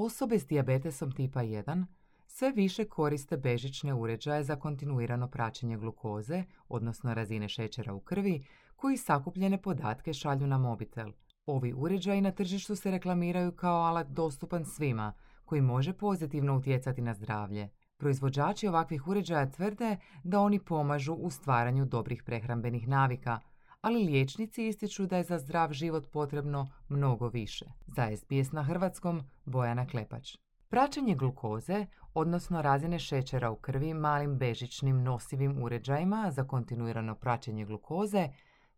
Osobe s dijabetesom tipa 1 sve više koriste bežične uređaje za kontinuirano praćenje glukoze, odnosno razine šećera u krvi, koji sakupljene podatke šalju na mobitel. Ovi uređaji na tržištu se reklamiraju kao alat dostupan svima, koji može pozitivno utjecati na zdravlje. Proizvođači ovakvih uređaja tvrde da oni pomažu u stvaranju dobrih prehrambenih navika, ali liječnici ističu da je za zdrav život potrebno mnogo više. Za SBS na hrvatskom Bojana Klepač. Praćenje glukoze, odnosno razine šećera u krvi malim bežičnim nosivim uređajima za kontinuirano praćenje glukoze,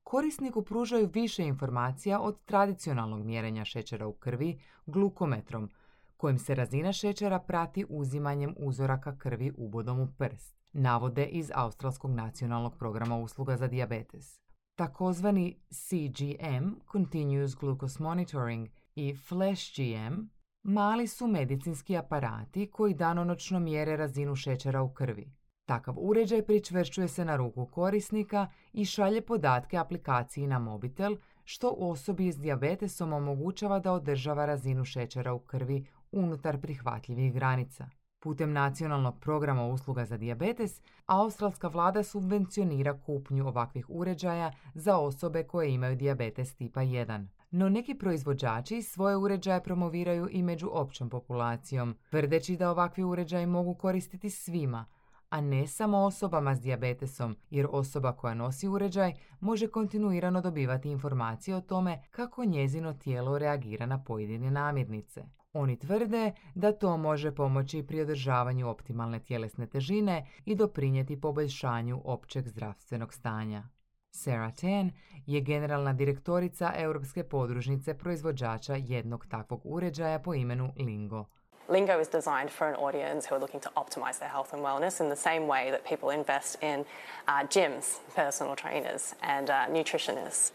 korisniku pružaju više informacija od tradicionalnog mjerenja šećera u krvi glukometrom, kojim se razina šećera prati uzimanjem uzoraka krvi ubodom u prst, navode iz Australskog nacionalnog programa usluga za dijabetes. Takozvani CGM, Continuous Glucose Monitoring, i Flash GM, mali su medicinski aparati koji danonoćno mjere razinu šećera u krvi. Takav uređaj pričvršćuje se na ruku korisnika i šalje podatke aplikaciji na mobitel, što osobi s dijabetesom omogućava da održava razinu šećera u krvi unutar prihvatljivih granica. Putem nacionalnog programa usluga za dijabetes, australska vlada subvencionira kupnju ovakvih uređaja za osobe koje imaju dijabetes tipa 1. No neki proizvođači svoje uređaje promoviraju i među općom populacijom, tvrdeći da ovakvi uređaji mogu koristiti svima, a ne samo osobama s dijabetesom, jer osoba koja nosi uređaj može kontinuirano dobivati informacije o tome kako njezino tijelo reagira na pojedine namirnice. Oni tvrde da to može pomoći pri održavanju optimalne tjelesne težine i doprinijeti poboljšanju općeg zdravstvenog stanja. Sarah Tan je generalna direktorica Europske podružnice proizvođača jednog takvog uređaja po imenu Lingo. Lingo is designed for an audience who are looking to optimize their health and wellness in the same way that people invest in uh, gyms, personal trainers, and uh, nutritionists.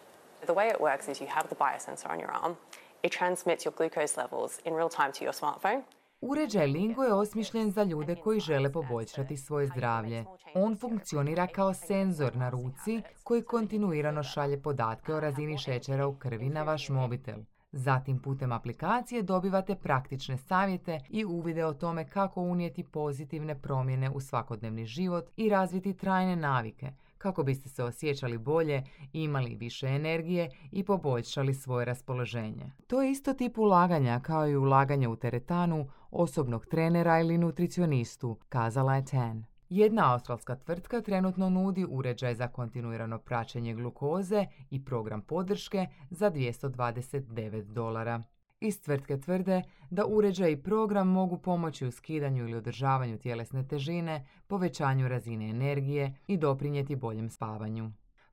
The way it works is you have the biosensor on your arm. It transmits your glucose levels in real time to your smartphone. Uređaj Lingo je osmišljen za ljude koji žele poboljšati svoje zdravlje. On funkcionira kao senzor na ruci koji kontinuirano šalje podatke o razini šećera u krvi na vaš mobitel. Zatim putem aplikacije dobivate praktične savjete i uvide o tome kako unijeti pozitivne promjene u svakodnevni život i razviti trajne navike kako biste se osjećali bolje, imali više energije i poboljšali svoje raspoloženje. To je isto tip ulaganja kao i ulaganje u teretanu, osobnog trenera ili nutricionistu, kazala je Tan. Jedna australska tvrtka trenutno nudi uređaj za kontinuirano praćenje glukoze i program podrške za 229 dolara. Iz tvrtke tvrde da uređaj i program mogu pomoći u skidanju ili održavanju tjelesne težine, povećanju razine energije i doprinijeti boljem spavanju.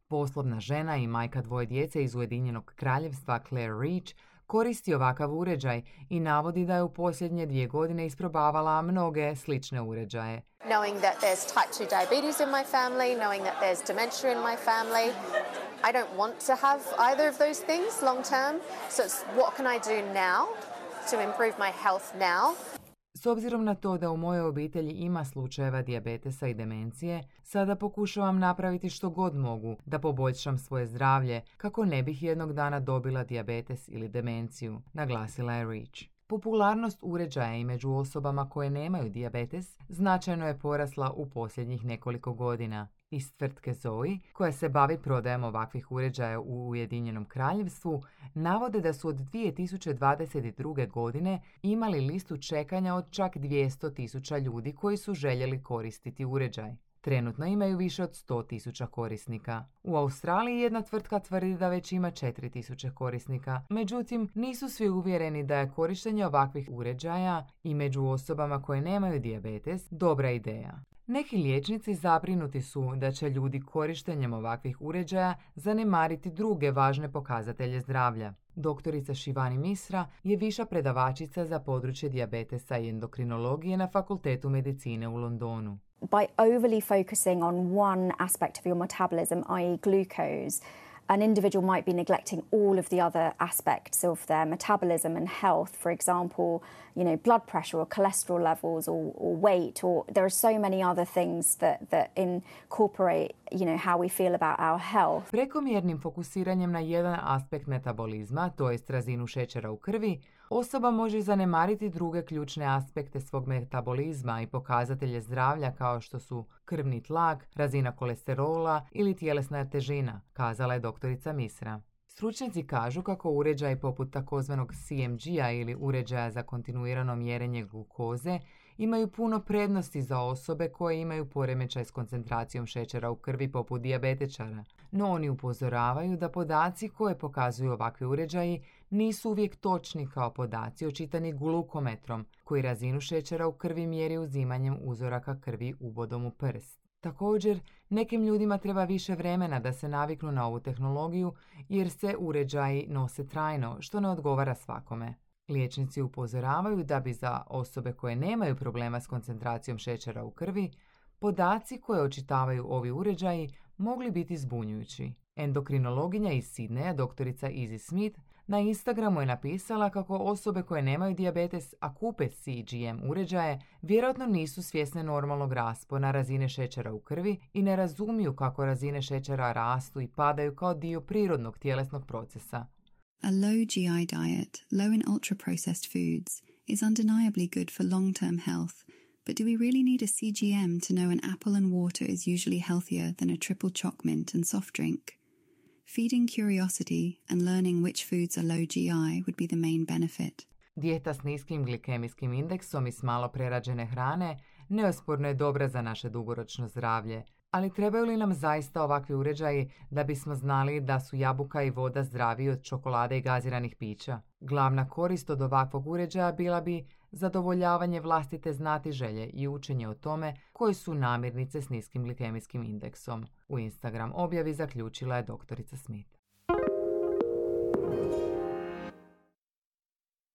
Poslovna žena i majka dvoje djece iz Ujedinjenog kraljevstva Claire Reach koristi ovakav uređaj i navodi da je u posljednje dvije godine isprobavala mnoge slične uređaje. Knowing that there's type 2 diabetes in my family, knowing that there's dementia in my family, I don't want to have either of those things long term. So it's what can I do now to improve my health now s obzirom na to da u mojoj obitelji ima slučajeva dijabetesa i demencije, sada pokušavam napraviti što god mogu da poboljšam svoje zdravlje kako ne bih jednog dana dobila dijabetes ili demenciju, naglasila je Reach. Popularnost uređaja i među osobama koje nemaju dijabetes značajno je porasla u posljednjih nekoliko godina iz tvrtke Zoe, koja se bavi prodajom ovakvih uređaja u Ujedinjenom kraljevstvu, navode da su od 2022. godine imali listu čekanja od čak 200 tisuća ljudi koji su željeli koristiti uređaj. Trenutno imaju više od 100 tisuća korisnika. U Australiji jedna tvrtka tvrdi da već ima 4000 korisnika, međutim nisu svi uvjereni da je korištenje ovakvih uređaja i među osobama koje nemaju dijabetes dobra ideja. Neki liječnici zabrinuti su da će ljudi korištenjem ovakvih uređaja zanemariti druge važne pokazatelje zdravlja. Doktorica Šivani Misra je viša predavačica za područje dijabetesa i endokrinologije na Fakultetu medicine u Londonu. By overly focusing on one aspect of your metabolism, i.e. glucose, an individual might be neglecting all of the other aspects of their metabolism and health, for example, you know, blood pressure or cholesterol levels or, or weight, or there are so many other things that, that incorporate, you know, how we feel about our health. Prekomjernim fokusiranjem na jedan aspekt metabolizma, to jest razinu šećera u krvi, osoba može zanemariti druge ključne aspekte svog metabolizma i pokazatelje zdravlja kao što su krvni tlak, razina kolesterola ili tjelesna težina, kazala je doktorica Misra. Stručnjaci kažu kako uređaj poput takozvanog CMG-a ili uređaja za kontinuirano mjerenje glukoze imaju puno prednosti za osobe koje imaju poremećaj s koncentracijom šećera u krvi poput dijabetičara, no oni upozoravaju da podaci koje pokazuju ovakvi uređaji nisu uvijek točni kao podaci očitani glukometrom, koji razinu šećera u krvi mjeri uzimanjem uzoraka krvi ubodom u prst. Također, nekim ljudima treba više vremena da se naviknu na ovu tehnologiju jer se uređaji nose trajno, što ne odgovara svakome. Liječnici upozoravaju da bi za osobe koje nemaju problema s koncentracijom šećera u krvi, podaci koje očitavaju ovi uređaji mogli biti zbunjujući. Endokrinologinja iz Sidneja, doktorica Izzy Smith, na Instagramu je napisala kako osobe koje nemaju dijabetes, a kupe CGM uređaje, vjerojatno nisu svjesne normalnog raspona razine šećera u krvi i ne razumiju kako razine šećera rastu i padaju kao dio prirodnog tjelesnog procesa. A low GI diet, low in ultra processed foods, is undeniably good for long term health, but do we really need a CGM to know an apple and water is usually healthier than a triple choc mint and soft drink? Feeding curiosity and learning which foods are low GI would be the main benefit. Dijeta s niskim glikemijskim indeksom i s malo prerađene hrane neosporno je dobra za naše dugoročno zdravlje, ali trebaju li nam zaista ovakvi uređaji da bismo znali da su jabuka i voda zdraviji od čokolade i gaziranih pića? Glavna korist od ovakvog uređaja bila bi zadovoljavanje vlastite znati želje i učenje o tome koji su namirnice s niskim glikemijskim indeksom. U Instagram objavi zaključila je doktorica Smith.